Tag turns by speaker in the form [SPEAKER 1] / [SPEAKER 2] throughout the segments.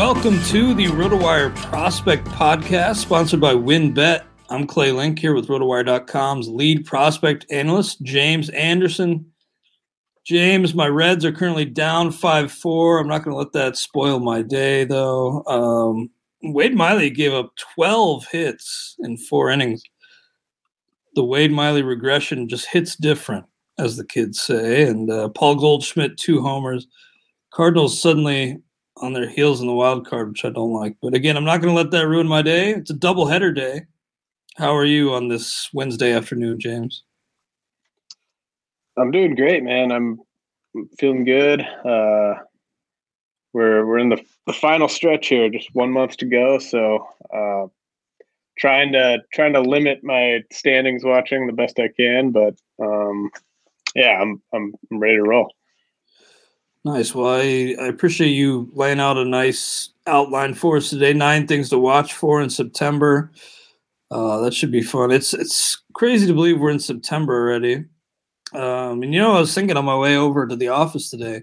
[SPEAKER 1] Welcome to the RotoWire Prospect Podcast, sponsored by WynnBET. I'm Clay Link here with RotoWire.com's lead prospect analyst, James Anderson. James, my Reds are currently down 5 4. I'm not going to let that spoil my day, though. Um, Wade Miley gave up 12 hits in four innings. The Wade Miley regression just hits different, as the kids say. And uh, Paul Goldschmidt, two homers. Cardinals suddenly on their heels in the wild card, which I don't like. But again, I'm not going to let that ruin my day. It's a double header day. How are you on this Wednesday afternoon, James?
[SPEAKER 2] I'm doing great, man. I'm feeling good. Uh, we're we're in the the final stretch here, just one month to go. So uh, trying to trying to limit my standings watching the best I can, but um, yeah, I'm I'm ready to roll.
[SPEAKER 1] Nice. Well, I, I appreciate you laying out a nice outline for us today. Nine things to watch for in September. Uh, that should be fun. It's it's crazy to believe we're in September already. Um, and you know, I was thinking on my way over to the office today.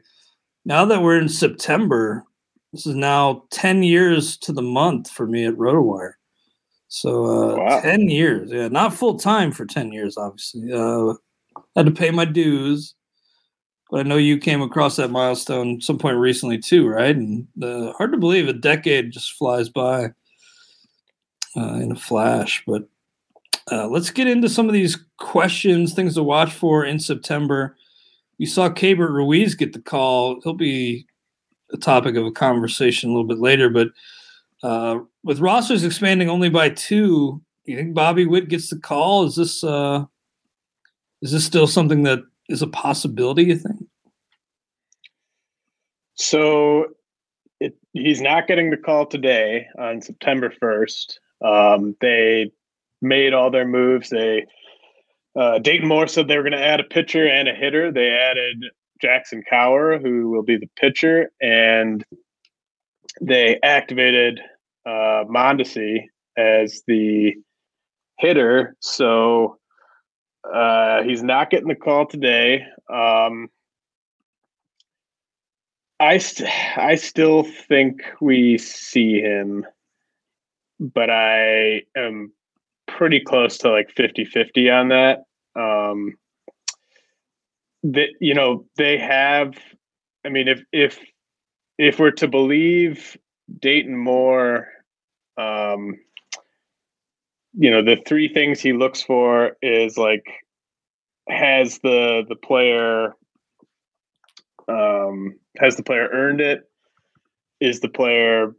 [SPEAKER 1] Now that we're in September, this is now ten years to the month for me at RotoWire. So uh, wow. ten years, yeah, not full time for ten years, obviously. Uh, had to pay my dues but I know you came across that milestone some point recently too, right? And uh, hard to believe a decade just flies by uh, in a flash. But uh, let's get into some of these questions, things to watch for in September. We saw Keibert Ruiz get the call. He'll be a topic of a conversation a little bit later. But uh, with rosters expanding only by two, you think Bobby Witt gets the call? Is this uh, is this still something that is a possibility, you think?
[SPEAKER 2] So it, he's not getting the call today on September 1st. Um, they made all their moves. They uh, Dayton Moore said they were going to add a pitcher and a hitter. They added Jackson Kowar, who will be the pitcher, and they activated uh, Mondesi as the hitter. So uh, he's not getting the call today. Um, I st- I still think we see him, but I am pretty close to like 50-50 on that. Um, that you know they have. I mean, if if if we're to believe Dayton Moore, um, you know the three things he looks for is like has the the player um has the player earned it? Is the player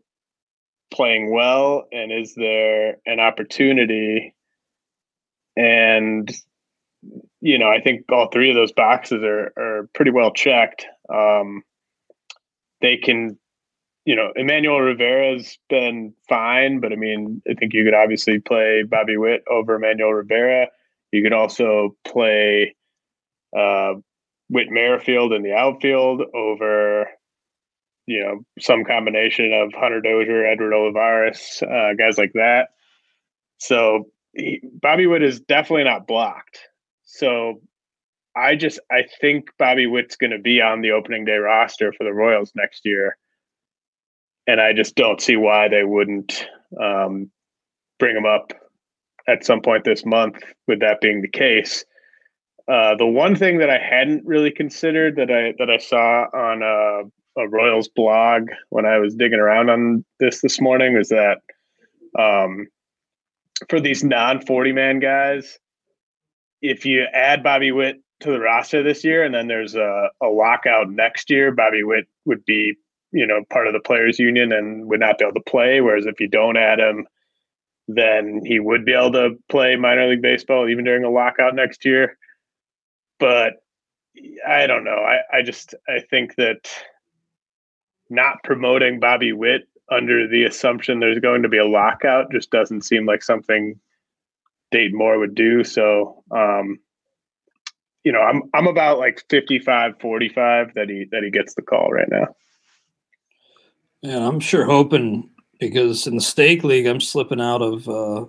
[SPEAKER 2] playing well? And is there an opportunity? And you know i think all three of those boxes are are pretty well checked. Um they can you know, Emmanuel Rivera's been fine, but I mean, I think you could obviously play Bobby Witt over Emmanuel Rivera. You could also play uh, Whit Merrifield in the outfield over, you know, some combination of Hunter Dozier, Edward Olivares, uh, guys like that. So he, Bobby Witt is definitely not blocked. So I just I think Bobby Witt's going to be on the opening day roster for the Royals next year, and I just don't see why they wouldn't um, bring him up at some point this month. With that being the case, uh, the one thing that I hadn't really considered that I that I saw on a, a Royals blog when I was digging around on this this morning was that um, for these non forty man guys, if you add Bobby Witt to the roster this year, and then there's a, a lockout next year, Bobby Witt would be, you know, part of the players union and would not be able to play. Whereas if you don't add him, then he would be able to play minor league baseball even during a lockout next year. But I don't know. I, I just I think that not promoting Bobby Witt under the assumption there's going to be a lockout just doesn't seem like something Dayton Moore would do. So um, you know, I'm I'm about like 55 45 that he that he gets the call right now.
[SPEAKER 1] Yeah, I'm sure hoping because in the stake league I'm slipping out of uh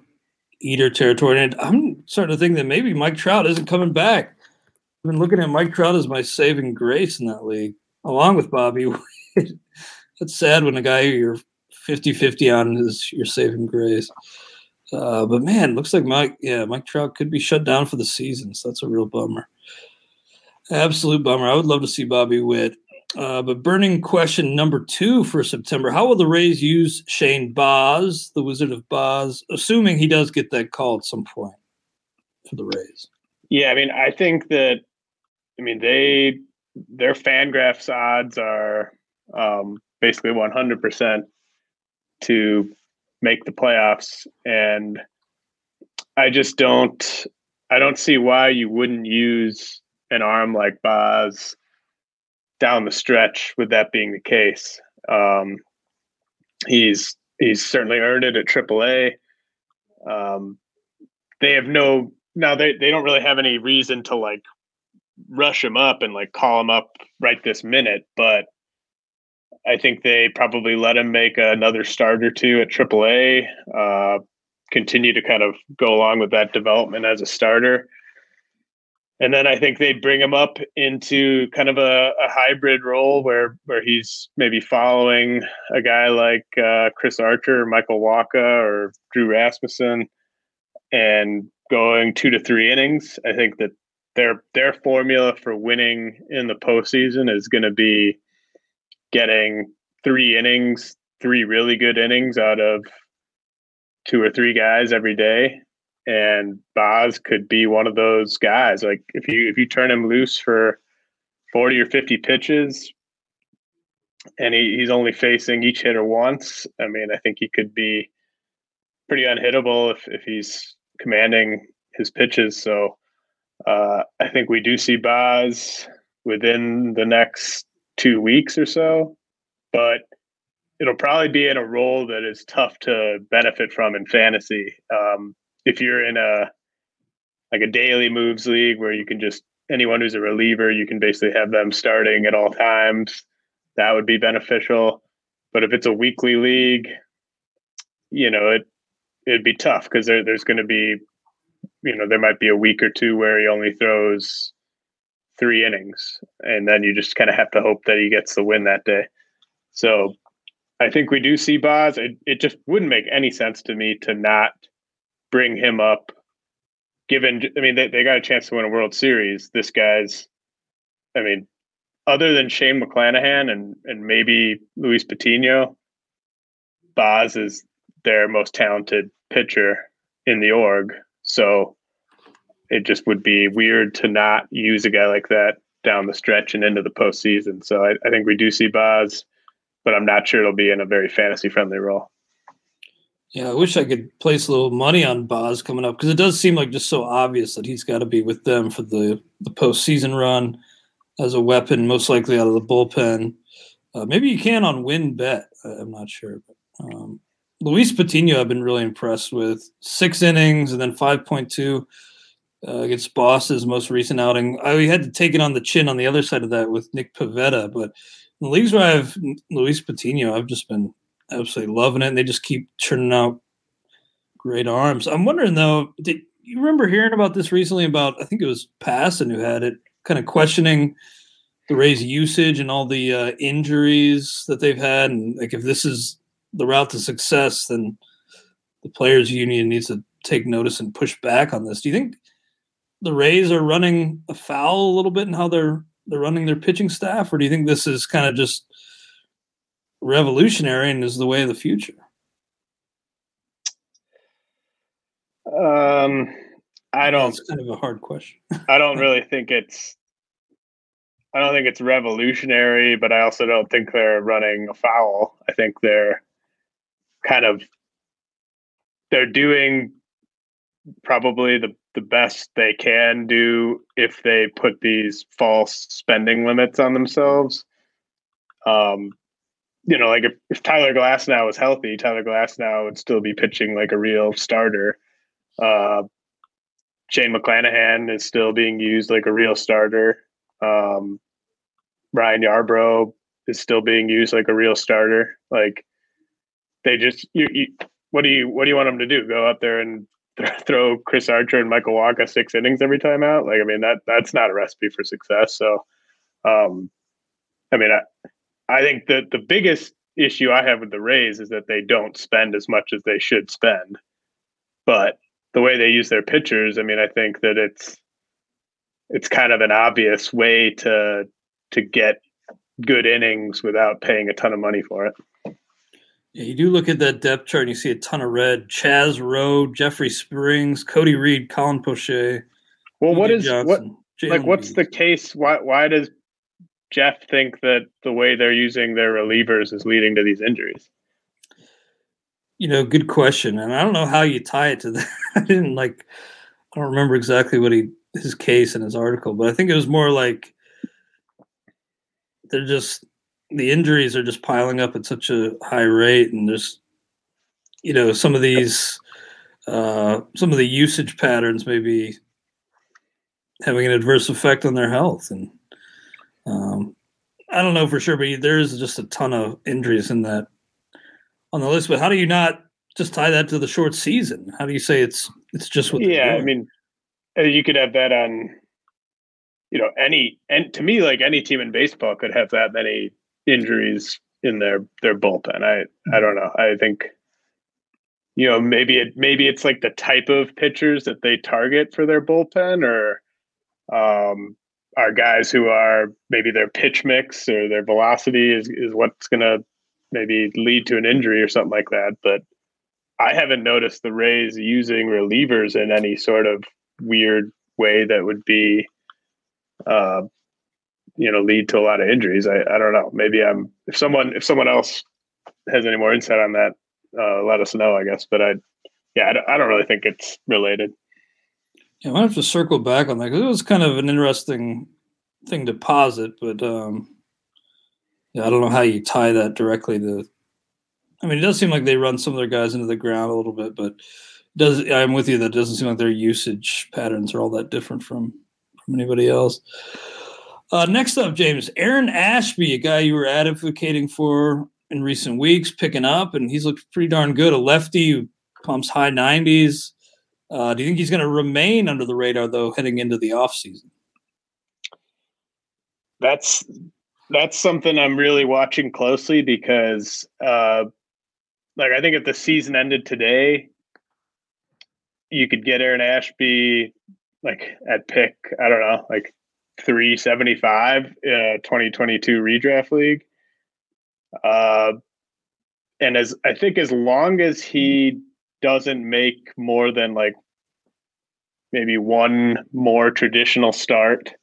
[SPEAKER 1] eater territory and I'm starting to think that maybe Mike Trout isn't coming back. I've been looking at Mike Trout as my saving grace in that league, along with Bobby. That's sad when a guy you're 50-50 on is your saving grace. Uh, but man, looks like Mike, yeah, Mike Trout could be shut down for the season. So that's a real bummer. Absolute bummer. I would love to see Bobby Witt. Uh, but burning question number two for September: How will the Rays use Shane Baz, the Wizard of Boz, assuming he does get that call at some point for the Rays?
[SPEAKER 2] Yeah, I mean, I think that, I mean, they their Fangraphs odds are um, basically 100 percent to make the playoffs, and I just don't, I don't see why you wouldn't use an arm like Baz down the stretch with that being the case. Um, he's he's certainly earned it at AAA. Um, they have no now they, they don't really have any reason to like rush him up and like call him up right this minute, but I think they probably let him make another start or two at AAA. Uh, continue to kind of go along with that development as a starter and then I think they bring him up into kind of a, a, hybrid role where where he's maybe following a guy like uh, Chris Archer, Michael Wacha, or Drew Rasmussen, and going two to three innings. I think that their their formula for winning in the postseason is going to be getting three innings, three really good innings out of two or three guys every day and Baz could be one of those guys. Like if you if you turn him loose for forty or fifty pitches, and he, he's only facing each hitter once, I mean, I think he could be pretty unhittable if if he's commanding his pitches. So uh, I think we do see Baz within the next two weeks or so, but it'll probably be in a role that is tough to benefit from in fantasy. Um, if you're in a like a daily moves league where you can just anyone who's a reliever, you can basically have them starting at all times. That would be beneficial. But if it's a weekly league, you know, it it'd be tough because there, there's going to be, you know, there might be a week or two where he only throws three innings, and then you just kind of have to hope that he gets the win that day. So I think we do see Baz. It, it just wouldn't make any sense to me to not bring him up given I mean they, they got a chance to win a World Series. This guy's I mean, other than Shane McClanahan and and maybe Luis Patino, Baz is their most talented pitcher in the org. So it just would be weird to not use a guy like that down the stretch and into the postseason. So I, I think we do see Baz, but I'm not sure it'll be in a very fantasy friendly role.
[SPEAKER 1] Yeah, I wish I could place a little money on Baz coming up because it does seem like just so obvious that he's got to be with them for the the postseason run as a weapon, most likely out of the bullpen. Uh, maybe you can on WynnBET. I'm not sure. But, um, Luis Patino, I've been really impressed with six innings and then 5.2 uh, against Boston's most recent outing. I had to take it on the chin on the other side of that with Nick Pivetta, but in the leagues where I have Luis Patino, I've just been absolutely loving it, and they just keep churning out great arms. I'm wondering though, did you remember hearing about this recently? About I think it was Passan who had it, kind of questioning the Rays' usage and all the uh, injuries that they've had, and like if this is the route to success, then the players' union needs to take notice and push back on this. Do you think the Rays are running afoul a little bit in how they're they're running their pitching staff, or do you think this is kind of just revolutionary and is the way of the future?
[SPEAKER 2] Um, I don't.
[SPEAKER 1] It's kind of a hard question.
[SPEAKER 2] I don't really think it's. I don't think it's revolutionary, but I also don't think they're running afoul. I think they're kind of they're doing probably the the best they can do if they put these false spending limits on themselves. Um, you know, like if, if Tyler Glasnow was healthy, Tyler Glasnow would still be pitching like a real starter. Uh, Shane McClanahan is still being used like a real starter. Um, Ryan Yarbrough is still being used like a real starter. Like they just you, you what do you what do you want them to do? Go out there and throw Chris Archer and Michael Wacha six innings every time out? Like I mean that that's not a recipe for success. So um I mean I I think that the biggest issue I have with the Rays is that they don't spend as much as they should spend. But the way they use their pitchers, I mean, I think that it's it's kind of an obvious way to to get good innings without paying a ton of money for it.
[SPEAKER 1] Yeah, you do look at that depth chart and you see a ton of red. Chaz Roe, Jeffrey Springs, Cody Reed, Colin Poche.
[SPEAKER 2] Well, what is Johnson, what like what's the case? Why why does Jeff think that the way they're using their relievers is leading to these injuries?
[SPEAKER 1] You know, good question, and I don't know how you tie it to that. I didn't like. I don't remember exactly what he his case in his article, but I think it was more like they're just the injuries are just piling up at such a high rate, and there's you know some of these uh, some of the usage patterns may be having an adverse effect on their health, and um, I don't know for sure, but there is just a ton of injuries in that on the list. But how do you not just tie that to the short season? How do you say it's it's just what?
[SPEAKER 2] Yeah, I mean, uh, you could have that on. You know, any and to me, like any team in baseball could have that many injuries in their their bullpen. I I don't know. I think you know maybe it maybe it's like the type of pitchers that they target for their bullpen, or um, are guys who are maybe their pitch mix or their velocity is is what's going to maybe lead to an injury or something like that. But I haven't noticed the Rays using relievers in any sort of weird way that would be, uh, you know, lead to a lot of injuries. I, I don't know. Maybe I'm if someone if someone else has any more insight on that, uh, let us know. I guess, but I, yeah, I, I don't really think it's related.
[SPEAKER 1] Yeah, I might have to circle back on that because it was kind of an interesting thing to posit, but um, yeah, I don't know how you tie that directly to. I mean, it does seem like they run some of their guys into the ground a little bit, but does I'm with you that doesn't seem like their usage patterns are all that different from from anybody else. Uh, next up, James Aaron Ashby, a guy you were advocating for in recent weeks, picking up, and he's looked pretty darn good. A lefty who pumps high 90s. Uh, do you think he's going to remain under the radar though heading into the offseason?
[SPEAKER 2] That's that's something I'm really watching closely because uh, like I think if the season ended today, you could get Aaron Ashby like at pick, I don't know, like 375 in a 2022 redraft league. Uh, and as I think as long as he doesn't make more than like maybe one more traditional start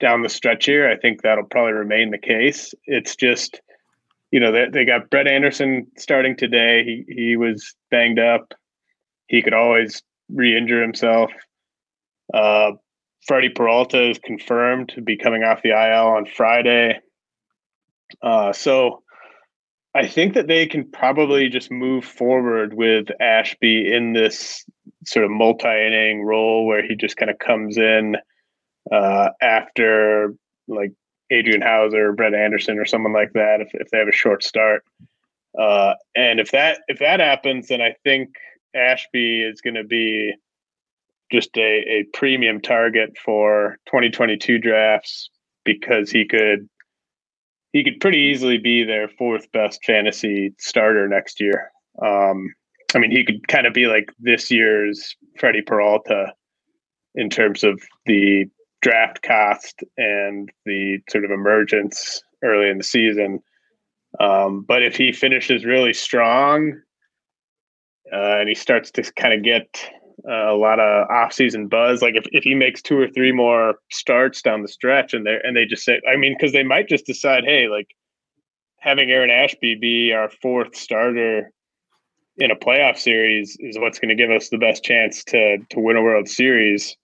[SPEAKER 2] down the stretch here, I think that'll probably remain the case. It's just, you know, they, they got Brett Anderson starting today. He he was banged up. He could always re-injure himself. Uh, Freddie Peralta is confirmed to be coming off the IL on Friday. Uh, so I think that they can probably just move forward with Ashby in this sort of multi-inning role where he just kind of comes in uh, after like Adrian Houser, Brett Anderson, or someone like that if, if they have a short start. Uh, and if that if that happens, then I think Ashby is going to be just a, a premium target for 2022 drafts because he could he could pretty easily be their fourth best fantasy starter next year. Um, I mean, he could kind of be like this year's Freddie Peralta in terms of the draft cost and the sort of emergence early in the season. Um, but if he finishes really strong uh, and he starts to kind of get a lot of off-season buzz. Like if, if he makes two or three more starts down the stretch, and they and they just say, I mean, because they might just decide, hey, like having Aaron Ashby be our fourth starter in a playoff series is what's going to give us the best chance to to win a World Series,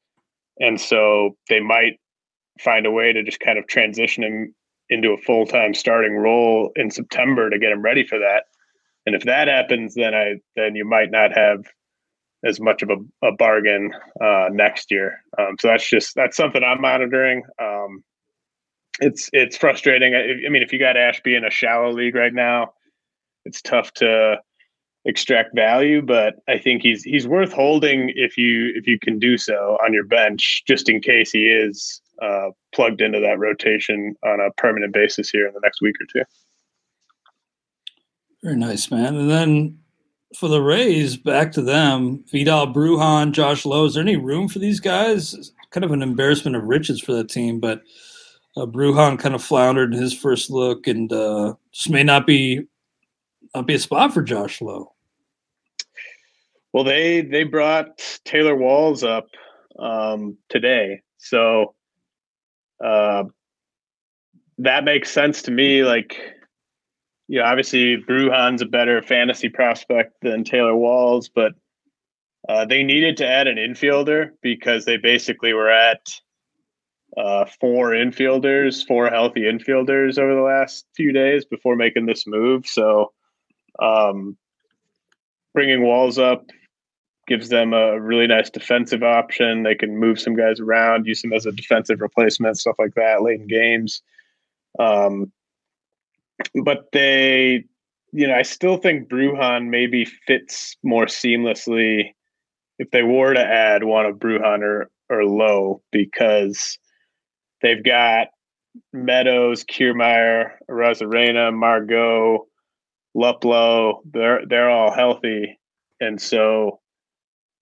[SPEAKER 2] and so they might find a way to just kind of transition him into a full time starting role in September to get him ready for that. And if that happens, then I then you might not have as much of a, a bargain uh, next year. Um, so that's just that's something I'm monitoring. Um, it's it's frustrating. I, I, mean, if you got Ashby in a shallow league right now, it's tough to extract value. But I think he's he's worth holding if you if you can do so on your bench, just in case he is uh, plugged into that rotation on a permanent basis here in the next week or two.
[SPEAKER 1] Very nice, man. And then for the Rays, back to them. Vidal Bruján, Josh Lowe. Is there any room for these guys? It's kind of an embarrassment of riches for that team, but uh, Bruján kind of floundered in his first look, and uh, just may not be not be a spot for Josh Lowe.
[SPEAKER 2] Well, they they brought Taylor Walls up um, today, so uh, that makes sense to me. Like you know, obviously Bruján's a better fantasy prospect than Taylor Walls, but uh, they needed to add an infielder because they basically were at uh, four infielders, four healthy infielders over the last few days before making this move. So, um, bringing Walls up gives them a really nice defensive option. They can move some guys around, use them as a defensive replacement, stuff like that late in games. Um, but they, you know, I still think Bruján maybe fits more seamlessly if they were to add one of Bruján or, or Lowe because they've got Meadows, Kiermaier, Arozarena, Margot, Luplow. They're they're all healthy, and so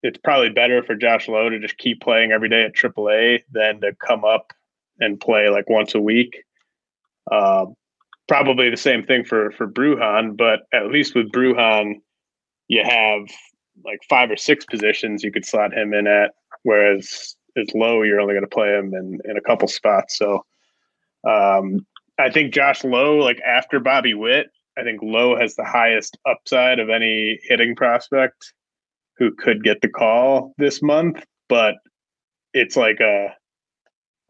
[SPEAKER 2] it's probably better for Josh Lowe to just keep playing every day at AAA than to come up and play like once a week. Uh, probably the same thing for for Bruján, but at least with Bruján, you have like five or six positions you could slot him in at, whereas as Lowe, you're only going to play him in in a couple spots. So, um, I think Josh Lowe, like after Bobby Witt, I think Lowe has the highest upside of any hitting prospect who could get the call this month, but it's like a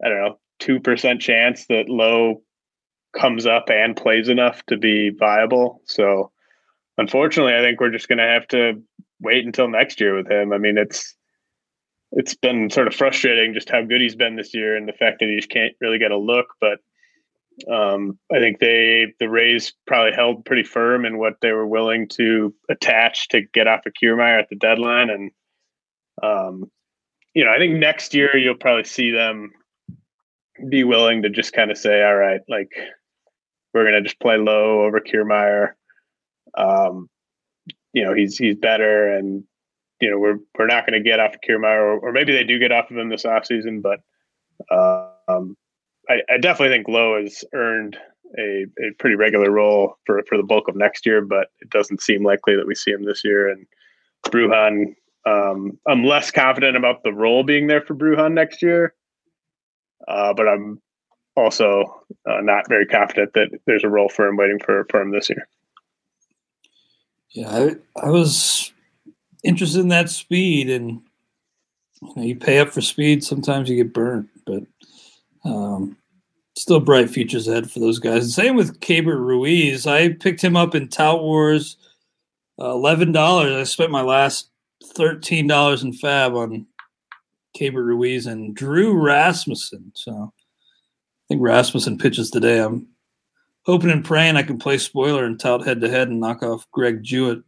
[SPEAKER 2] I don't know two percent chance that Lowe comes up and plays enough to be viable. So unfortunately, I think we're just going to have to wait until next year with him. I mean, it's it's been sort of frustrating just how good he's been this year and the fact that he just can't really get a look. But um, I think they the Rays probably held pretty firm in what they were willing to attach to get off of Kiermaier at the deadline. And um, you know, I think next year you'll probably see them be willing to just kind of say, all right, like we're gonna just play Lowe over Kiermaier. Um, you know, he's he's better, and you know we're we're not going to get off of Kiermaier, or, or, maybe they do get off of him this offseason, but um, I, I, definitely think Lowe has earned a, a pretty regular role for for the bulk of next year, but it doesn't seem likely that we see him this year. And Bruján, um, I'm less confident about the role being there for Bruján next year, uh, but I'm also uh, not very confident that there's a role for him waiting for, him this year.
[SPEAKER 1] Yeah, I, I was interested in that speed, and you, know, you pay up for speed. Sometimes you get burnt, but um, still bright futures ahead for those guys. same with Keibert Ruiz. I picked him up in Tout Wars, uh, eleven dollars. I spent my last thirteen dollars in FAAB on Keibert Ruiz and Drew Rasmussen. So think Rasmussen pitches today. I'm hoping and praying I can play spoiler and tout head to head and knock off Greg Jewett.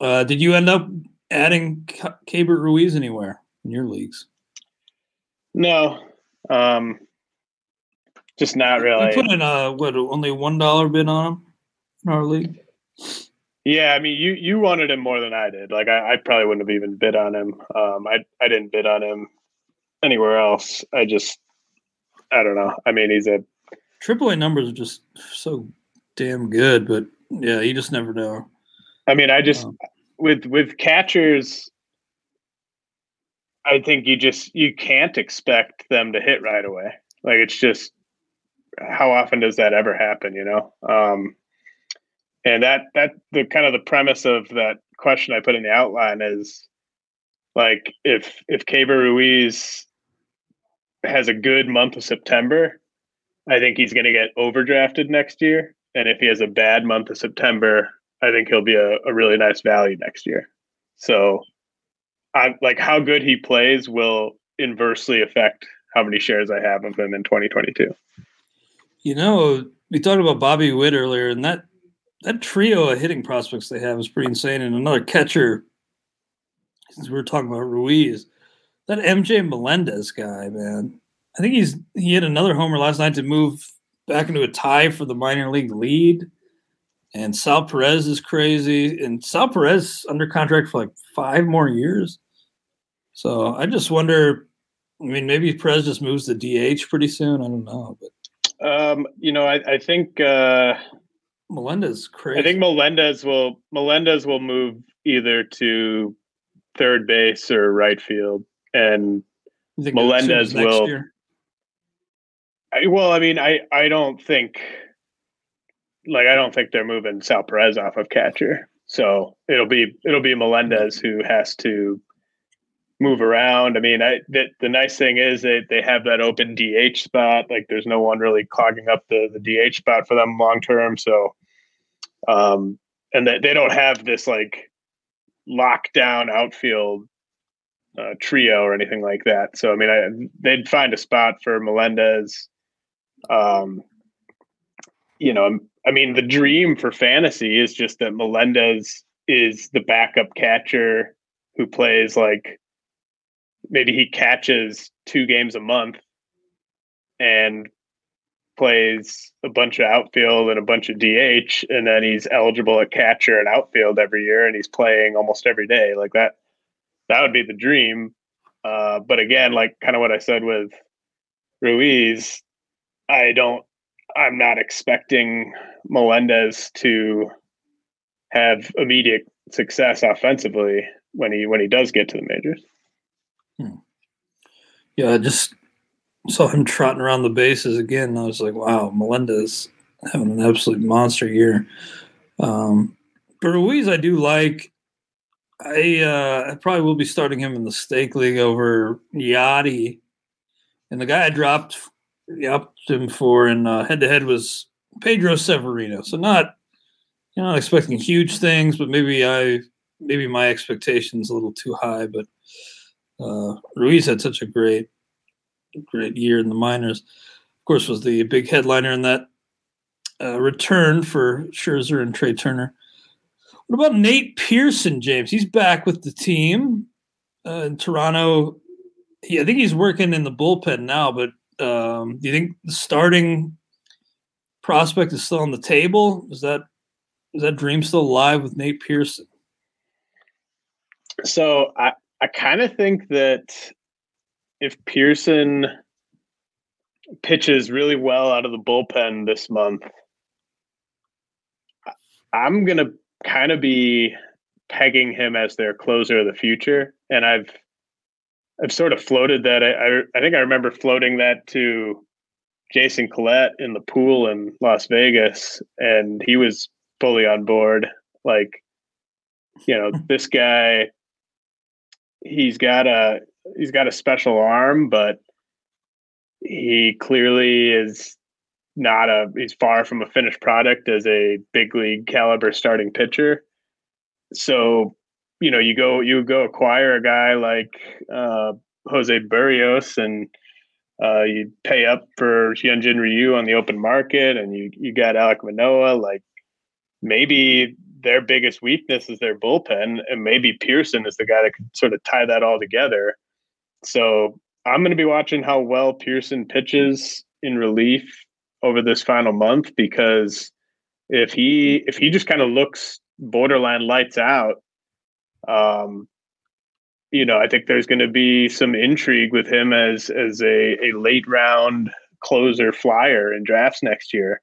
[SPEAKER 1] Uh, did you end up adding Keibert Ruiz anywhere in your leagues?
[SPEAKER 2] No, um, just not really.
[SPEAKER 1] You put in a what? Only one dollar bid on him in our league.
[SPEAKER 2] Yeah, I mean, you you wanted him more than I did. Like, I, I probably wouldn't have even bid on him. Um, I I didn't bid on him anywhere else. I just, I don't know. I mean, he's a
[SPEAKER 1] triple A numbers are just so damn good, but yeah, you just never know.
[SPEAKER 2] I mean, I just um, with with catchers, I think you just you can't expect them to hit right away. Like it's just how often does that ever happen? You know, um, and that that the kind of the premise of that question I put in the outline is like if if Keibert Ruiz has a good month of September, I think he's going to get overdrafted next year. And if he has a bad month of September, I think he'll be a, a really nice value next year. So, I like how good he plays will inversely affect how many shares I have of him in 2022.
[SPEAKER 1] You know, we talked about Bobby Witt earlier, and that that trio of hitting prospects they have is pretty insane. And another catcher, since we were talking about Ruiz, that MJ Melendez guy, man. I think he's he hit another homer last night to move back into a tie for the minor league lead. And Sal Perez is crazy. And Sal Perez under contract for like five more years. So I just wonder. I mean, maybe Perez just moves to DH pretty soon. I don't know, but
[SPEAKER 2] um, you know, I, I think uh,
[SPEAKER 1] Melendez crazy.
[SPEAKER 2] I think Melendez will Melendez will move either to third base or right field, and Melendez will. I, well, I mean, I I don't think like I don't think they're moving Sal Perez off of catcher, so it'll be it'll be Melendez who has to move around. I mean, I the, the nice thing is that they have that open DH spot. Like there's no one really clogging up the the DH spot for them long term. So, um, and that they don't have this like lockdown outfield uh, trio or anything like that. So I mean, I, they'd find a spot for Melendez. Um, you know, I mean, the dream for fantasy is just that Melendez is the backup catcher who plays like maybe he catches two games a month and plays a bunch of outfield and a bunch of DH, and then he's eligible at catcher and outfield every year, and he's playing almost every day. Like that, that would be the dream. Uh, but again, like kind of what I said with Ruiz, I don't, I'm not expecting Melendez to have immediate success offensively when he when he does get to the majors.
[SPEAKER 1] Hmm. Yeah, I just saw him trotting around the bases again. I was like, wow, Melendez having an absolute monster year. Um, but Ruiz, I do like. I uh, I probably will be starting him in the stake league over Yadi, and the guy I dropped upped him for in head to head was Pedro Severino. So not you know not expecting huge things, but maybe I maybe my expectations a little too high. But uh, Ruiz had such a great, great year in the minors. Of course, was the big headliner in that uh, return for Scherzer and Trey Turner. What about Nate Pearson, James? He's back with the team uh, in Toronto. He, I think he's working in the bullpen now, but um, do you think the starting prospect is still on the table? Is that is that dream still alive with Nate Pearson?
[SPEAKER 2] So I, I kind of think that if Pearson pitches really well out of the bullpen this month, I'm to kind of be pegging him as their closer of the future. And I've, I've sort of floated that. I, I, I think I remember floating that to Jason Collette in the pool in Las Vegas, and he was fully on board. Like, you know, this guy he's got a he's got a special arm, but he clearly is not a he's far from a finished product as a big league caliber starting pitcher. So, you know, you go you go acquire a guy like uh, Jose Berrios and uh, you pay up for Hyunjin Ryu on the open market, and you you got Alek Manoah Like maybe their biggest weakness is their bullpen, and maybe Pearson is the guy that could sort of tie that all together. So I'm going to be watching how well Pearson pitches in relief over this final month because if he if he just kind of looks borderline lights out, um, you know, I think there's going to be some intrigue with him as as a, a late round closer flyer in drafts next year.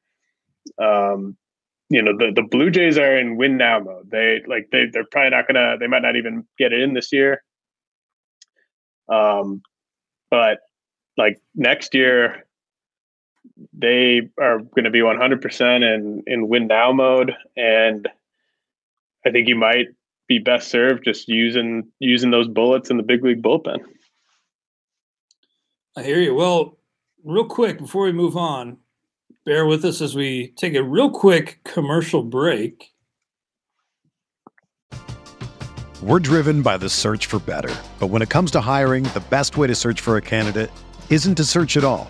[SPEAKER 2] Um, you know, the, the Blue Jays are in win now mode. They like they they're probably not gonna they might not even get it in this year. Um, but like next year, they are going to be 100% in in win now mode, and I think you might be best served just using using those bullets in the big league bullpen.
[SPEAKER 1] I hear you. Well, real quick before we move on, bear with us as we take a real quick commercial break.
[SPEAKER 3] We're driven by the search for better. But when it comes to hiring, the best way to search for a candidate isn't to search at all.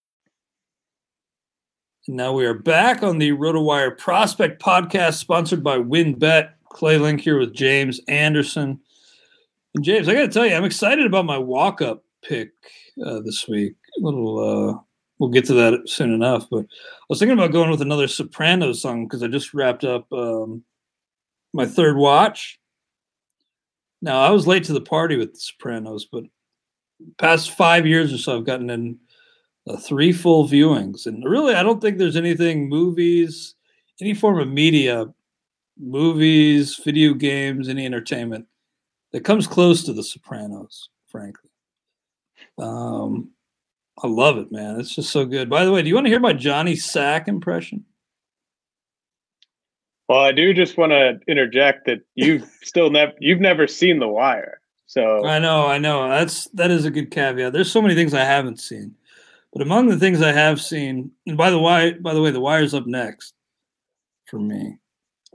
[SPEAKER 1] Now we are back on the RotoWire Prospect Podcast, sponsored by WynnBET. Clay Link here with James Anderson. And James, I got to tell you, I'm excited about my walk-up pick uh, this week. A little, uh, we'll get to that soon enough. But I was thinking about going with another Sopranos song because I just wrapped up um, my third watch. Now I was late to the party with the Sopranos, but past five years or so, I've gotten in uh, three full viewings. And really, I don't think there's anything movies, any form of media, movies, video games, any entertainment that comes close to The Sopranos, frankly. Um, I love it, man. It's just so good. By the way, do you want to hear my Johnny Sack impression?
[SPEAKER 2] Well, I do just want to interject that you've still never you've never seen The Wire. So
[SPEAKER 1] I know, I know. That's that is a good caveat. There's so many things I haven't seen. But among the things I have seen, and by the way, by the way, the wire's up next for me.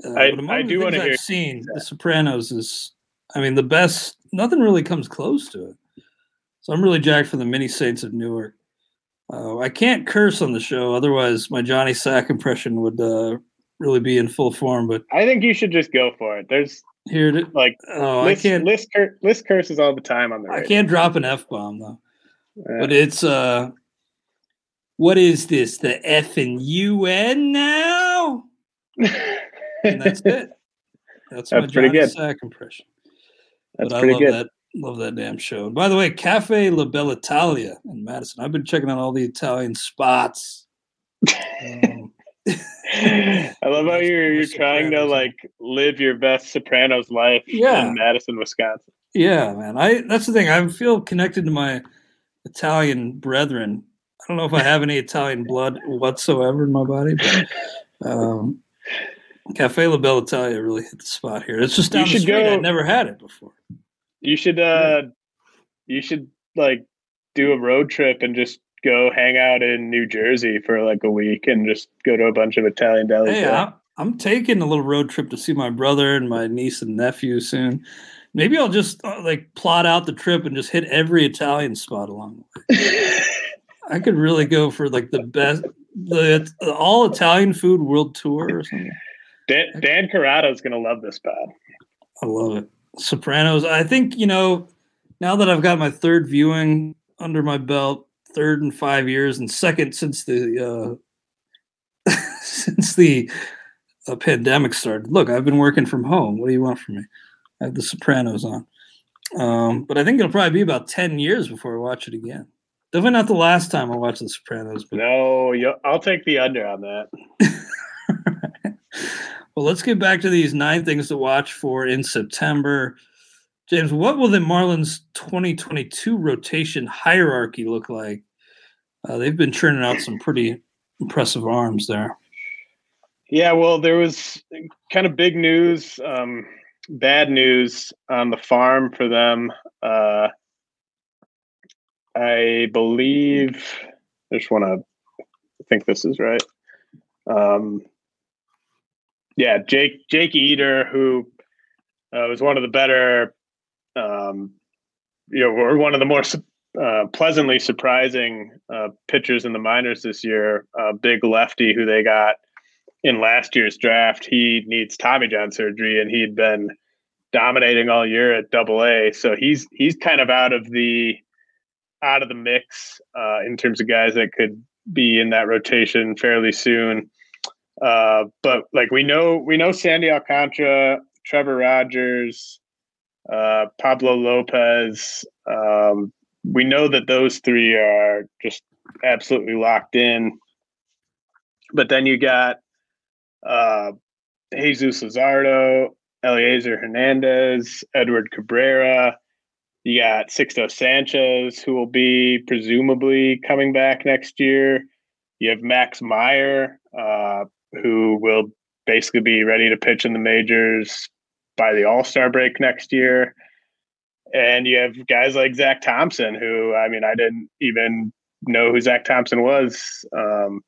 [SPEAKER 2] Uh, I, I do want to hear.
[SPEAKER 1] I've seen that. The Sopranos is, I mean, the best. Nothing really comes close to it. So I'm really jacked for the Many Saints of Newark. Uh, I can't curse on the show, otherwise my Johnny Sack impression would uh, really be in full form. But
[SPEAKER 2] I think you should just go for it. There's
[SPEAKER 1] here, to,
[SPEAKER 2] like,
[SPEAKER 1] oh,
[SPEAKER 2] list,
[SPEAKER 1] I can't
[SPEAKER 2] list, cur- list curses all the time on the.
[SPEAKER 1] I can't drop an f bomb though, but it's uh what is this? The F and UN now? and that's it. That's, that's my pretty good. Sack impression.
[SPEAKER 2] That's but pretty
[SPEAKER 1] I love
[SPEAKER 2] good.
[SPEAKER 1] That, love that damn show. And by the way, Cafe La Bella Italia in Madison. I've been checking out all the Italian spots.
[SPEAKER 2] Um, I love how you're you're trying to like live your best Sopranos life
[SPEAKER 1] yeah.
[SPEAKER 2] in Madison, Wisconsin.
[SPEAKER 1] Yeah, man. I that's the thing. I feel connected to my Italian brethren. I don't know if I have any Italian blood whatsoever in my body, but um, Cafe La Bella Italia really hit the spot here. It's just down you the street. Go, I never had it before.
[SPEAKER 2] You should uh you should like do a road trip and just go hang out in New Jersey for like a week and just go to a bunch of Italian delis.
[SPEAKER 1] Hey, I'm, I'm taking a little road trip to see my brother and my niece and nephew soon. Maybe I'll just uh, like plot out the trip and just hit every Italian spot along the way. I could really go for like the best, the, the all Italian food world tour or something.
[SPEAKER 2] Dan, Dan is going to love this pod.
[SPEAKER 1] I love it. Sopranos. I think you know now that I've got my third viewing under my belt, third in five years, and second since the uh, since the uh, pandemic started. Look, I've been working from home. What do you want from me? I have The Sopranos on. Um, but I think it'll probably be about 10 years before I watch it again. Definitely not the last time I watch The Sopranos.
[SPEAKER 2] But... No, I'll take the under on that.
[SPEAKER 1] well, let's get back to these nine things to watch for in September. James, what will the Marlins 2022 rotation hierarchy look like? Uh, they've been churning out some pretty impressive arms there.
[SPEAKER 2] Yeah, well, there was kind of big news. Um, bad news on the farm for them. Uh, I believe I just want to think this is right. Um, yeah, Jake Jake Eder, who uh, was one of the better, um, you know, or one of the more uh, pleasantly surprising uh, pitchers in the minors this year. A big lefty who they got in last year's draft, he needs Tommy John surgery, and he'd been dominating all year at Double A. So he's he's kind of out of the out of the mix uh, in terms of guys that could be in that rotation fairly soon. Uh, but like we know, we know Sandy Alcantara, Trevor Rogers, uh, Pablo Lopez. Um, we know that those three are just absolutely locked in. But then you got uh, Jesus Luzardo, Elieser Hernandez, Edward Cabrera. You got Sixto Sanchez, who will be presumably coming back next year. You have Max Meyer, uh, who will basically be ready to pitch in the majors by the All Star break next year. And you have guys like Zach Thompson, who I mean, I didn't even know who Zach Thompson was um,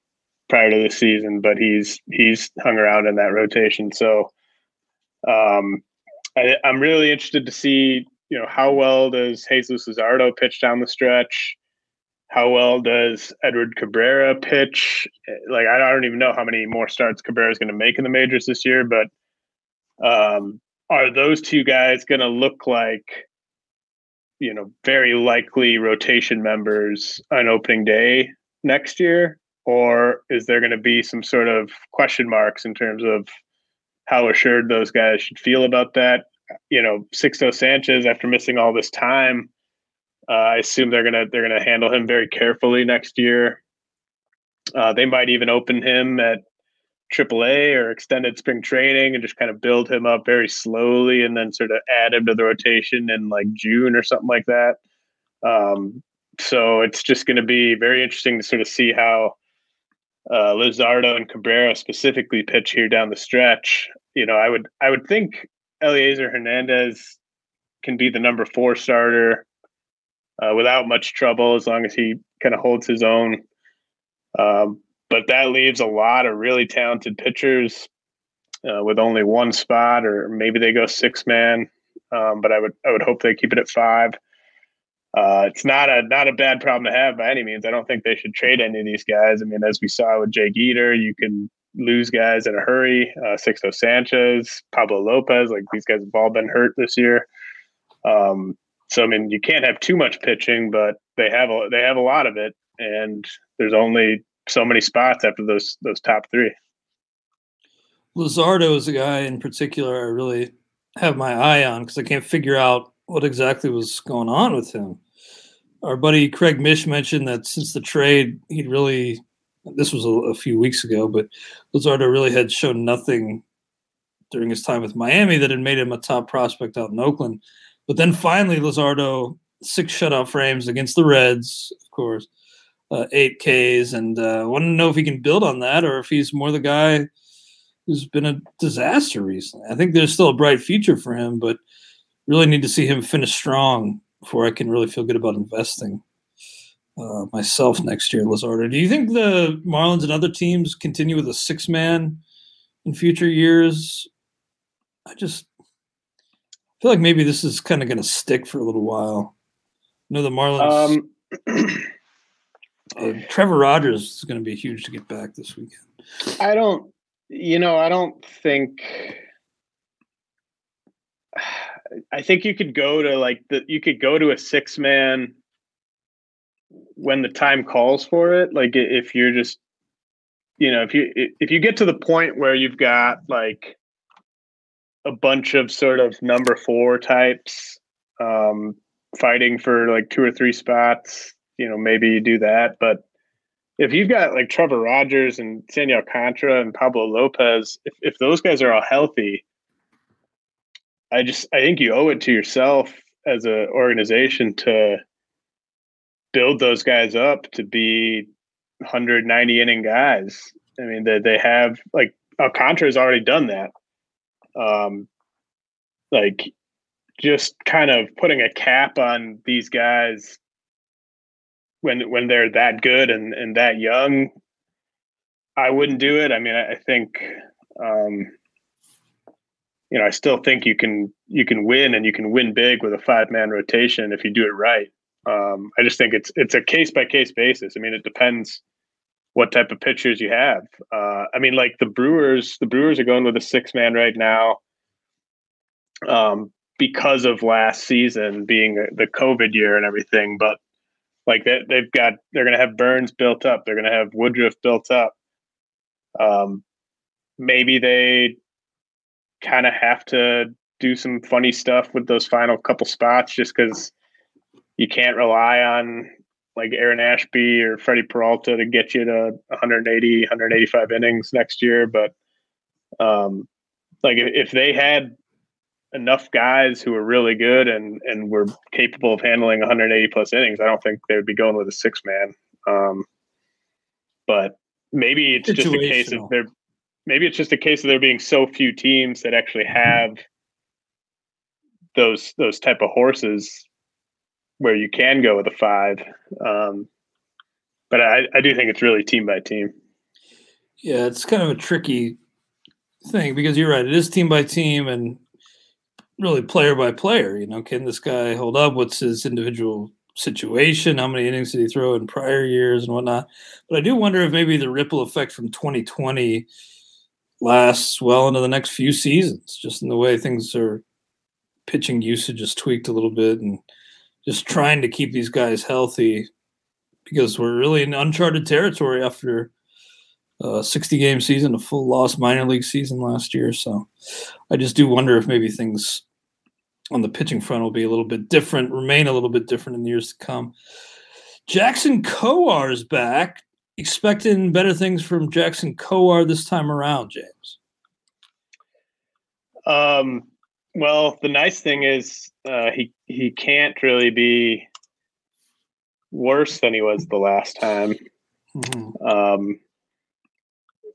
[SPEAKER 2] prior to the season, but he's he's hung around in that rotation. So um, I, am really interested to see you know how well does Jesus Luzardo pitch down the stretch. How well does Edward Cabrera pitch? Like I don't even know how many more starts Cabrera is going to make in the majors this year, but um, are those two guys going to look like you know very likely rotation members on opening day next year or is there going to be some sort of question marks in terms of how assured those guys should feel about that? You know, Sixto Sanchez, after missing all this time, uh, I assume they're gonna they're gonna handle him very carefully next year. Uh, they might even open him at AAA or extended spring training and just kind of build him up very slowly, and then sort of add him to the rotation in like June or something like that. Um, so it's just going to be very interesting to sort of see how uh, Luzardo and Cabrera specifically pitch here down the stretch, you know, I would I would think Elieser Hernandez can be the number four starter uh, without much trouble as long as he kind of holds his own. Um, but that leaves a lot of really talented pitchers uh, with only one spot, or maybe they go six man. Um, but I would I would hope they keep it at five. Uh, it's not a not a bad problem to have by any means. I don't think they should trade any of these guys. I mean, as we saw with Jake Eder, you can lose guys in a hurry. Uh, Sixto Sanchez, Pablo Lopez, like these guys have all been hurt this year. Um, so I mean, you can't have too much pitching, but they have a they have a lot of it, and there's only so many spots after those those top three.
[SPEAKER 1] Luzardo is a guy in particular I really have my eye on because I can't figure out what exactly was going on with him. Our buddy Craig Mish mentioned that since the trade, he'd really, this was a, a few weeks ago, but Luzardo really had shown nothing during his time with Miami that had made him a top prospect out in Oakland. But then finally, Luzardo six shutout frames against the Reds, of course, uh, eight Ks, and uh, want to know if he can build on that or if he's more the guy who's been a disaster recently. I think there's still a bright future for him, but really need to see him finish strong before I can really feel good about investing uh, myself next year, Luzardo. Do you think the Marlins and other teams continue with a six man in future years? I just feel like maybe this is kind of going to stick for a little while. No, the Marlins. Um, uh, Trevor Rogers is going to be huge to get back this weekend.
[SPEAKER 2] I don't, you know, I don't think. I think you could go to like the you could go to a six man when the time calls for it. Like if you're just, you know, if you if you get to the point where you've got like a bunch of sort of number four types um, fighting for like two or three spots, you know, maybe you do that. But if you've got like Trevor Rogers and Sandy Alcantara and Pablo Lopez, if, if those guys are all healthy, I just I think you owe it to yourself as an organization to build those guys up to be 190 inning guys. I mean, they they have like Alcantara has already done that. Um, like just kind of putting a cap on these guys when when they're that good and and that young i wouldn't do it i mean i, I think um you know i still think you can you can win and you can win big with a five man rotation if you do it right um i just think it's it's a case by case basis i mean it depends what type of pitchers you have uh i mean like the brewers the brewers are going with a six man right now um because of last season being the COVID year and everything. But like they, they've got, they're going to have Burnes built up. They're going to have Woodruff built up. Um, maybe they kind of have to do some funny stuff with those final couple spots just because you can't rely on like Aaron Ashby or Freddie Peralta to get you to 180, 185 innings next year. But um, like if they had enough guys who are really good and and were capable of handling 180 plus innings, I don't think they would be going with a six man. Um, but maybe it's just a case of there. Maybe it's just a case of there being so few teams that actually have those those type of horses where you can go with a five. Um, but I, I do think it's really team by team.
[SPEAKER 1] Yeah, it's kind of a tricky thing because you're right. It is team by team, and really player by player. You know, can this guy hold up? What's his individual situation? How many innings did he throw in prior years and whatnot? But I do wonder if maybe the ripple effect from 2020 lasts well into the next few seasons, just in the way things are pitching usage is tweaked a little bit and just trying to keep these guys healthy because we're really in uncharted territory after a 60 game season, a full loss minor league season last year. So I just do wonder if maybe things on the pitching front will be a little bit different, remain a little bit different in the years to come. Jackson Kowar is back. Expecting better things from Jackson Kowar this time around, James.
[SPEAKER 2] Um, well, the nice thing is uh, he he can't really be worse than he was the last time. Mm-hmm. Um,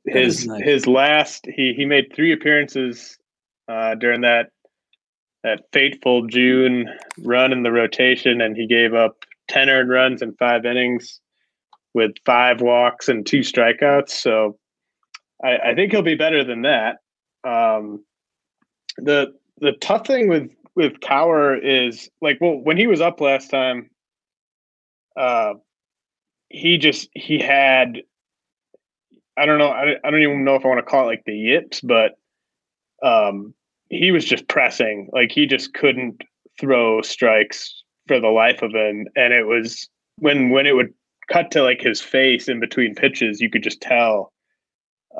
[SPEAKER 2] his nice. his last he he made three appearances uh, during that that fateful June run in the rotation, and he gave up 10 earned runs in five innings with five walks and two strikeouts. So I, I think he'll be better than that. Um, the the tough thing with with Kowar is like well when he was up last time, uh, he just he had I don't know I, I don't even know if I want to call it like the yips, but um, he was just pressing. Like he just couldn't throw strikes for the life of him. And it was when when it would cut to like his face in between pitches, you could just tell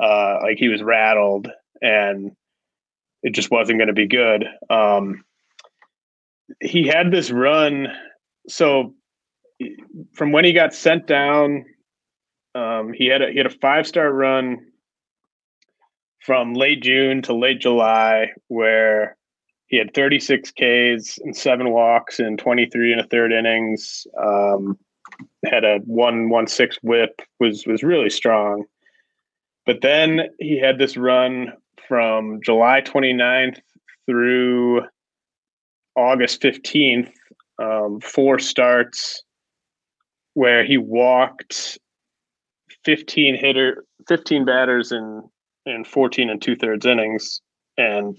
[SPEAKER 2] uh like he was rattled and it just wasn't going to be good. Um he had this run so from when he got sent down um he had a he had a five star run from late June to late July, where he had 36 Ks and seven walks in 23 and a third innings. Um, had a one one six whip was was really strong. But then he had this run from July 29th through August 15th, um, four starts where he walked 15 hitter, 15 batters in in 14 and two thirds innings, and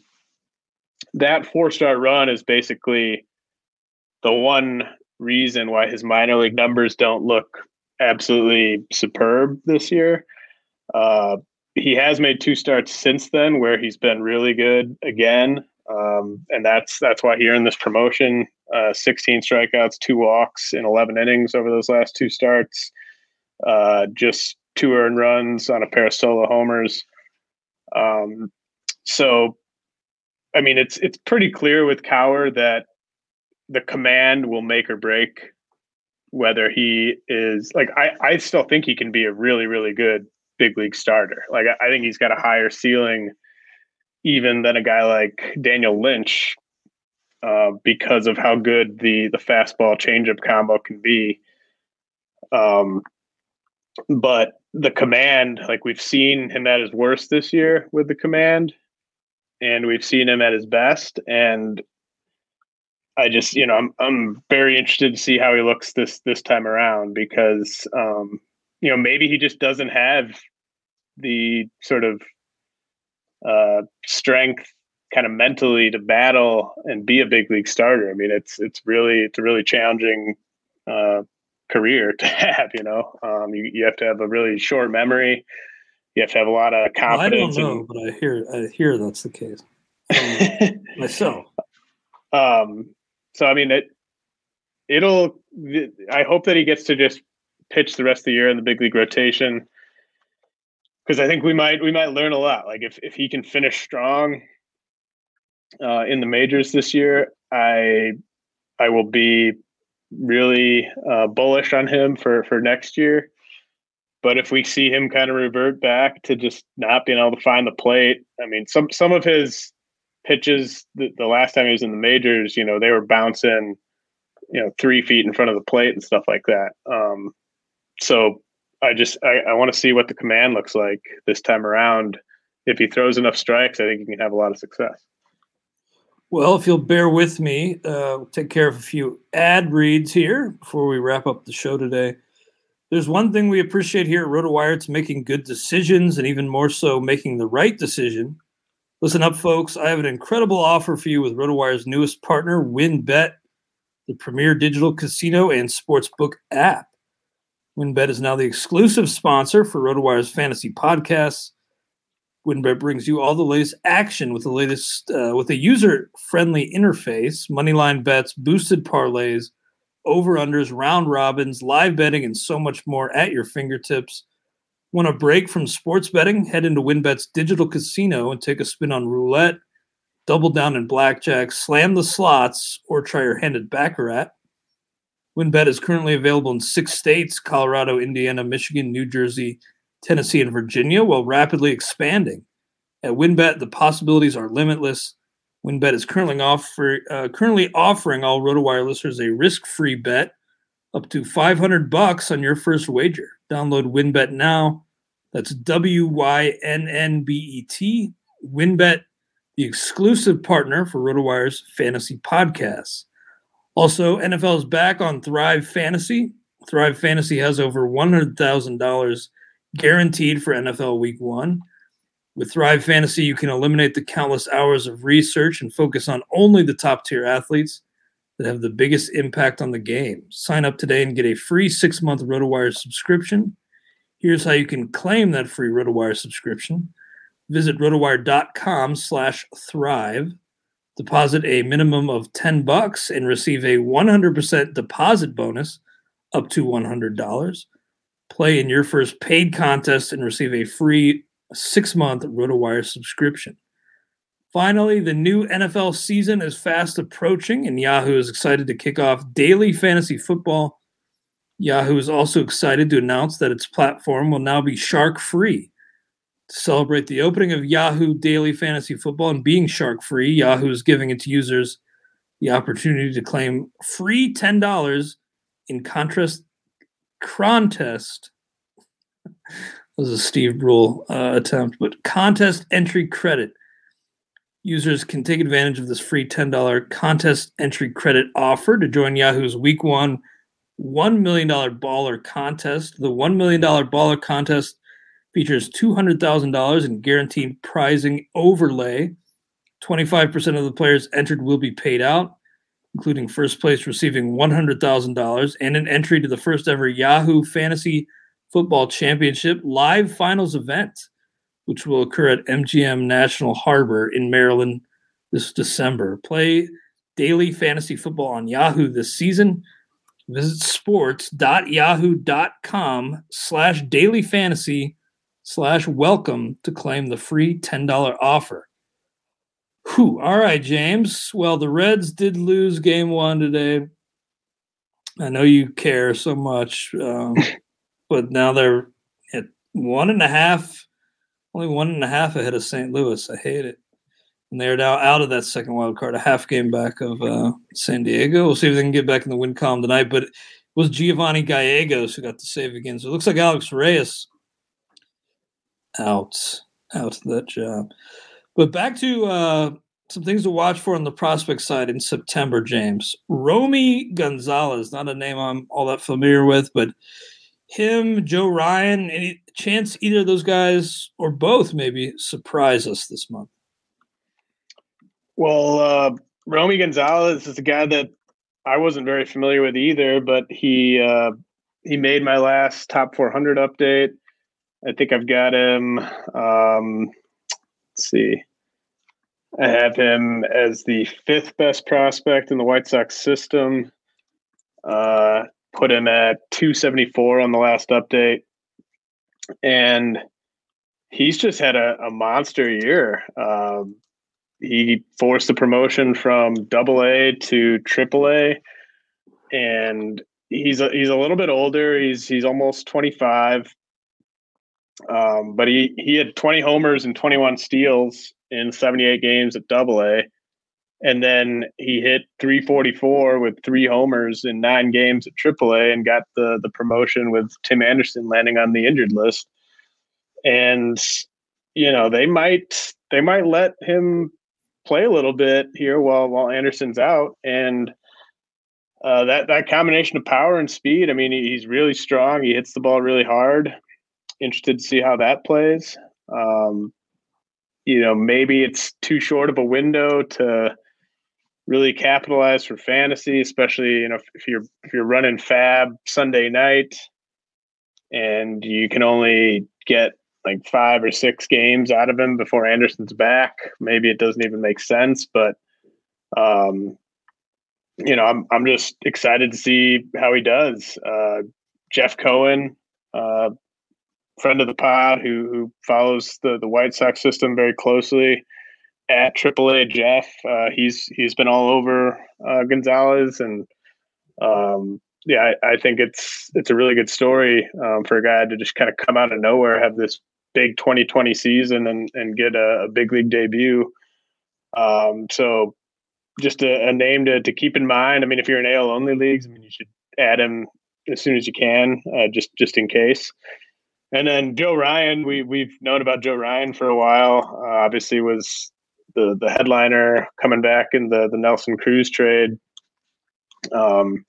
[SPEAKER 2] that four star run is basically the one reason why his minor league numbers don't look absolutely superb this year. Uh, he has made two starts since then where he's been really good again, um, and that's that's why he earned this promotion. Uh, 16 strikeouts, two walks in 11 innings over those last two starts. Uh, just two earned runs on a pair of solo homers. Um, so, I mean, it's it's pretty clear with Kowar that the command will make or break whether he is like I, I still think he can be a really really good big league starter. Like I, think he's got a higher ceiling even than a guy like daniel lynch uh, because of how good the the fastball changeup combo can be. Um but the command like we've seen him at his worst this year with the command and we've seen him at his best. And I just, you know, I'm I'm very interested to see how he looks this this time around because, um, you know, maybe he just doesn't have the sort of uh, strength, kind of mentally, to battle and be a big league starter. I mean, it's it's really it's a really challenging uh, career to have. You know, um, you you have to have a really short memory. You have to have a lot of confidence.
[SPEAKER 1] Well, I don't know,
[SPEAKER 2] and,
[SPEAKER 1] but I hear I hear that's the case um, myself.
[SPEAKER 2] Um, so I mean it it'll I hope that he gets to just pitch the rest of the year in the big league rotation because I think we might we might learn a lot. Like if if he can finish strong uh, in the majors this year, I I will be really uh, bullish on him for for next year. But if we see him kind of revert back to just not being able to find the plate, I mean, some some of his pitches the, the last time he was in the majors, you know, they were bouncing, you know, three feet in front of the plate and stuff like that. Um, so I just I, I want to see what the command looks like this time around. If he throws enough strikes, I think he can have a lot of success.
[SPEAKER 1] Well, if you'll bear with me, uh, take care of a few ad reads here before we wrap up the show today. There's one thing we appreciate here at RotoWire: it's making good decisions, and even more so, making the right decision. Listen up, folks. I have an incredible offer for you with RotoWire's newest partner, WynnBET, the premier digital casino and sportsbook app. WynnBET is now the exclusive sponsor for RotoWire's fantasy podcasts. WynnBET brings you all the latest action with the latest, uh, with a user-friendly interface, moneyline bets, boosted parlays, over/unders, round robins, live betting, and so much more at your fingertips. Want a break from sports betting? Head into WynnBET's digital casino and take a spin on roulette, double down in blackjack, slam the slots, or try your hand at Baccarat. WynnBET is currently available in six states Colorado, Indiana, Michigan, New Jersey, Tennessee, and Virginia, while rapidly expanding. At WynnBET, the possibilities are limitless. WynnBET is currently, offer, uh, currently offering all RotoWire listeners a risk-free bet up to 500 bucks on your first wager. Download WynnBET now that's W Y N N B E T. WynnBET, the exclusive partner for RotoWire's fantasy podcasts. Also, NFL is back on Thrive Fantasy. Thrive Fantasy has over $100,000 guaranteed for NFL Week One. With Thrive Fantasy, you can eliminate the countless hours of research and focus on only the top tier athletes that have the biggest impact on the game. Sign up today and get a free six month RotoWire subscription Here's how you can claim that free RotoWire subscription. Visit rotowire.com slash thrive. Deposit a minimum of 10 bucks and receive a 100% deposit bonus up to $100. Play in your first paid contest and receive a free six-month RotoWire subscription. Finally, the new NFL season is fast approaching, and Yahoo is excited to kick off daily fantasy football Yahoo is also excited to announce that its platform will now be shark free. To celebrate the opening of Yahoo Daily Fantasy Football and being shark free, Yahoo is giving its users the opportunity to claim free $10 in contrast contest. that was a Steve Brule uh, attempt, but contest entry credit. Users can take advantage of this free $10 contest entry credit offer to join Yahoo's week one $1 million baller contest. The $1 million baller contest features $200,000 in guaranteed prizing overlay. 25% of the players entered will be paid out, including first place receiving $100,000 and an entry to the first ever Yahoo Fantasy Football Championship live finals event, which will occur at MGM National Harbor in Maryland this December. Play daily fantasy football on Yahoo this season. Visit sports.yahoo.com slash daily fantasy slash welcome to claim the free $10 offer. Whew. All right, James. Well, the Reds did lose game one today. I know you care so much, um, but now they're at one and a half, only one and a half ahead of St. Louis. I hate it. And they're now out of that second wild card, a half game back of uh, San Diego. We'll see if they can get back in the win column tonight. But it was Giovanni Gallegos who got the save again. So it looks like Alex Reyes out, out of that job. But back to uh, some things to watch for on the prospect side in September, James. Romy Gonzalez, not a name I'm all that familiar with, but him, Joe Ryan, any chance either of those guys or both maybe surprise us this month?
[SPEAKER 2] Well, uh, Romy Gonzalez is a guy that I wasn't very familiar with either, but he uh, he made my last top 400 update. I think I've got him. Um, let's see. I have him as the fifth best prospect in the White Sox system. Uh, put him at 274 on the last update. And he's just had a, a monster year. Um, he forced the promotion from double A to triple A. And he's a, he's a little bit older. He's he's almost 25. Um, but he he had 20 homers and 21 steals in 78 games at Double A, and then he hit 344 with three homers in nine games at Triple A and got the the promotion with Tim Anderson landing on the injured list. And you know they might they might let him play a little bit here while while Anderson's out and. Uh, that that combination of power and speed. I mean, he, he's really strong. He hits the ball really hard interested to see how that plays. Um, you know, maybe it's too short of a window to really capitalize for fantasy, especially you know if you're if you're running FAAB Sunday night and you can only get like five or six games out of him before Anderson's back. Maybe it doesn't even make sense, but um, you know, I'm I'm just excited to see how he does. Uh, Jeff Cohen, uh, friend of the pod who who follows the the White Sox system very closely at AAA Jeff. Uh, he's he's been all over uh, Gonzalez, and um, yeah, I, I, think it's it's a really good story um, for a guy to just kind of come out of nowhere, have this big 2020 season, and and get a, a big league debut. Um, so just a, a, name to, to keep in mind. I mean, if you're in AL only leagues, I mean, you should add him as soon as you can, uh, just just in case. And then Joe Ryan, we we've known about Joe Ryan for a while. Uh, obviously, was the the headliner coming back in the the Nelson Cruz trade. Um,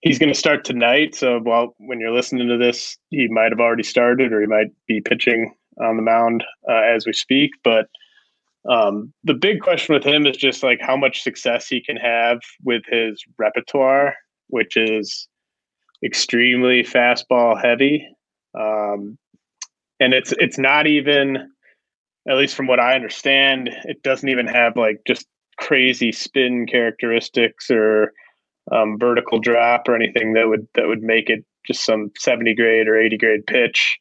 [SPEAKER 2] he's going to start tonight. So, while when you're listening to this, he might have already started, or he might be pitching on the mound uh, as we speak. But um, the big question with him is just like how much success he can have with his repertoire, which is extremely fastball heavy. Um, and it's it's not even, at least from what I understand, it doesn't even have like just crazy spin characteristics or um, vertical drop or anything that would that would make it just some 70 grade or 80 grade pitch.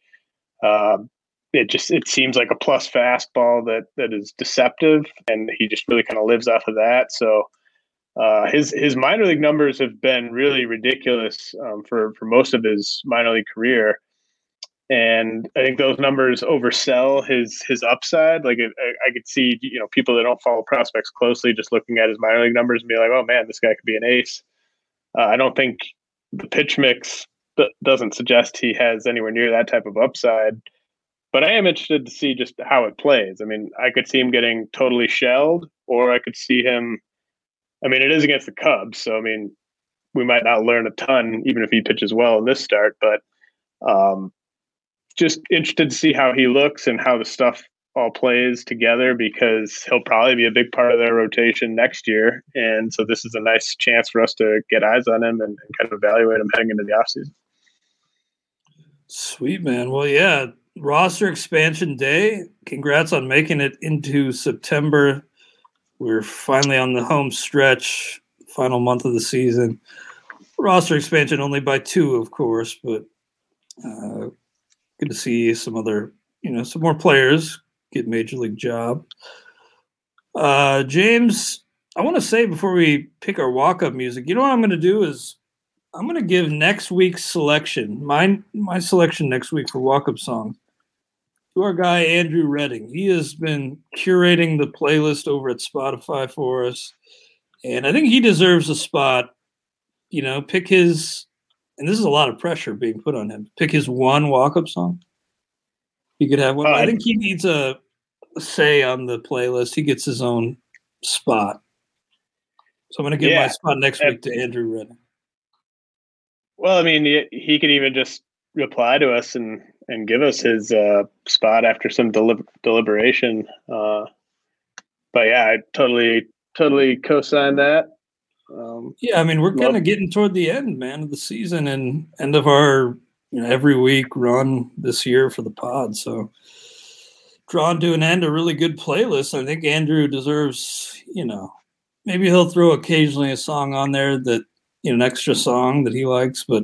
[SPEAKER 2] Uh, it just it seems like a plus fastball that that is deceptive, and he just really kind of lives off of that. So uh, his his minor league numbers have been really ridiculous um, for for most of his minor league career and I think those numbers oversell his his upside. Like I, I could see, you know, people that don't follow prospects closely just looking at his minor league numbers and be like, "Oh man, this guy could be an ace." Uh, I don't think the pitch mix doesn't suggest he has anywhere near that type of upside. But I am interested to see just how it plays. I mean, I could see him getting totally shelled, or I could see him. I mean, it is against the Cubs, so I mean, we might not learn a ton even if he pitches well in this start. But um, just interested to see how he looks and how the stuff all plays together because he'll probably be a big part of their rotation next year. And so this is a nice chance for us to get eyes on him and, and kind of evaluate him heading into the offseason.
[SPEAKER 1] Sweet, man. Well, yeah, roster expansion day. Congrats on making it into September. We're finally on the home stretch, final month of the season. Roster expansion only by two, of course, but uh, good to see some other, you know, some more players get major league job. Uh, James, I want to say before we pick our walk up music, you know what I'm going to do is I'm going to give next week's selection, my my selection next week for walk up songs, to our guy Andrew Redding. He has been curating the playlist over at Spotify for us, and I think he deserves a spot. You know, pick his and this is a lot of pressure being put on him. Pick his one walk-up song. He could have one. Uh, I think he needs a, say on the playlist. He gets his own spot. So I'm going to give yeah, my spot next week to Andrew Redding.
[SPEAKER 2] Well, I mean, he, he could even just reply to us and and give us his uh, spot after some deli- deliberation. Uh, but yeah, I totally totally co-sign that.
[SPEAKER 1] Um, yeah, I mean, we're kind of getting toward the end, man, of the season and end of our you know every week run this year for the pod. So drawn to an end, a really good playlist. I think Andrew deserves, you know, maybe he'll throw occasionally a song on there that you know an extra song that he likes, but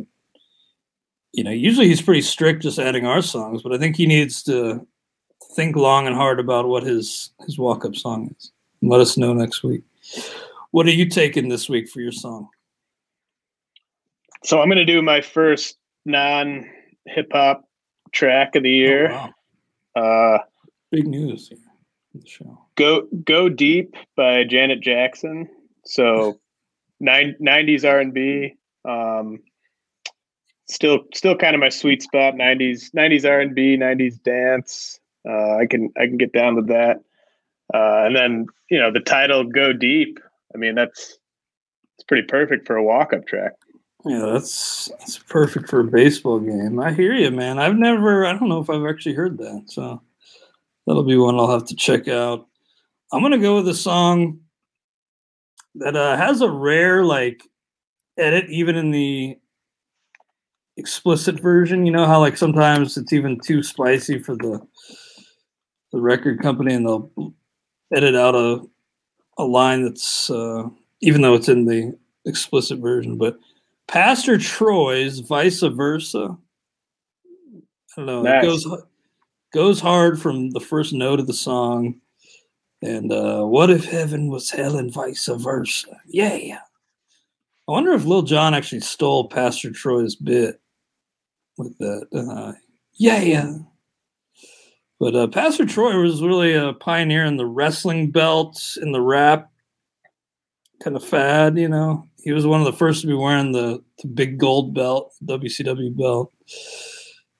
[SPEAKER 1] you know, usually he's pretty strict just adding our songs. But I think he needs to think long and hard about what his his walk up song is. Let us know next week. What are you taking this week for your song?
[SPEAKER 2] So I'm going to do my first non hip hop track of the year. Oh, wow. uh,
[SPEAKER 1] Big news here the show.
[SPEAKER 2] Go Go Deep by Janet Jackson. So nine, 90s R&B. Um, still still kind of my sweet spot 90s 90s R&B 90s dance uh, I can I can get down with that uh, and then you know the title Go Deep I mean, that's it's pretty perfect for a walk up track.
[SPEAKER 1] Yeah, that's that's perfect for a baseball game. I hear you, man. I've never, I don't know if I've actually heard that, so that'll be one I'll have to check out. I'm gonna go with a song that uh, has a rare like edit, even in the explicit version. You know how like sometimes it's even too spicy for the the record company, and they'll edit out a a line that's uh, even though it's in the explicit version, but Pastor Troy's vice versa. I don't know. Nice. It goes goes hard from the first note of the song. And uh, what if heaven was hell and vice versa? Yeah. I wonder if Lil Jon actually stole Pastor Troy's bit with that. Uh, yeah. But uh, Pastor Troy was really a pioneer in the wrestling belt, in the rap kind of fad. You know, he was one of the first to be wearing the, the big gold belt, WCW belt.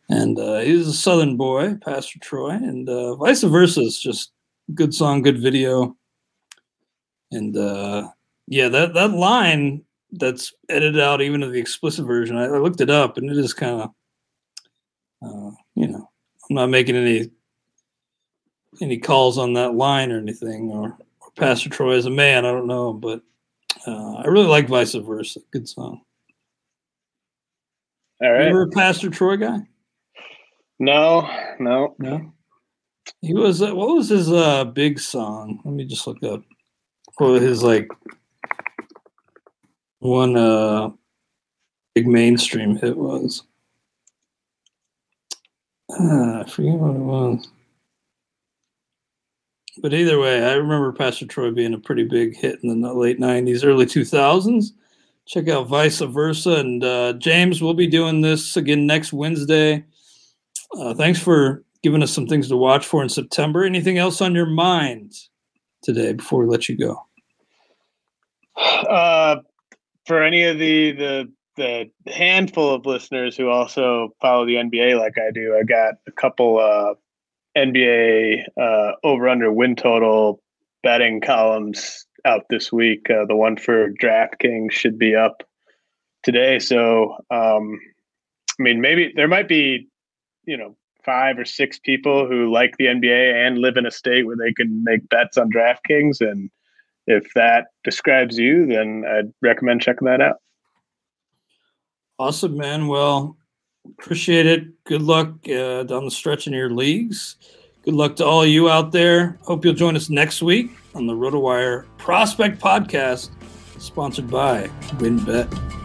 [SPEAKER 1] And uh, was a Southern boy, Pastor Troy, and uh, vice versa. It's just good song, good video, and uh, yeah, that that line that's edited out even of the explicit version. I, I looked it up, and it is kind of, uh, you know, I'm not making any any calls on that line or anything, or, or Pastor Troy as a man. I don't know, but uh, I really like Vice Versa. Good song.
[SPEAKER 2] All right.
[SPEAKER 1] You were a Pastor Troy guy?
[SPEAKER 2] No, no,
[SPEAKER 1] no. He was. Uh, what was his uh, big song? Let me just look up. What his like one uh big mainstream hit was? Uh, I forget what it was. But either way, I remember Pastor Troy being a pretty big hit in the late 90s, early 2000s. Check out Vice Versa. And uh, James, we'll be doing this again next Wednesday. Uh, thanks for giving us some things to watch for in September. Anything else on your mind today before we let you go?
[SPEAKER 2] Uh, for any of the the the handful of listeners who also follow the NBA like I do, I got a couple uh, NBA uh, over under win total betting columns out this week. Uh, the one for DraftKings should be up today. So, um, I mean, maybe there might be, you know, five or six people who like the NBA and live in a state where they can make bets on DraftKings. And if that describes you, then I'd recommend checking that out.
[SPEAKER 1] Awesome, man. Well, appreciate it. Good luck uh, down the stretch in your leagues. Good luck to all you out there. Hope you'll join us next week on the RotoWire Prospect Podcast, sponsored by WynnBET.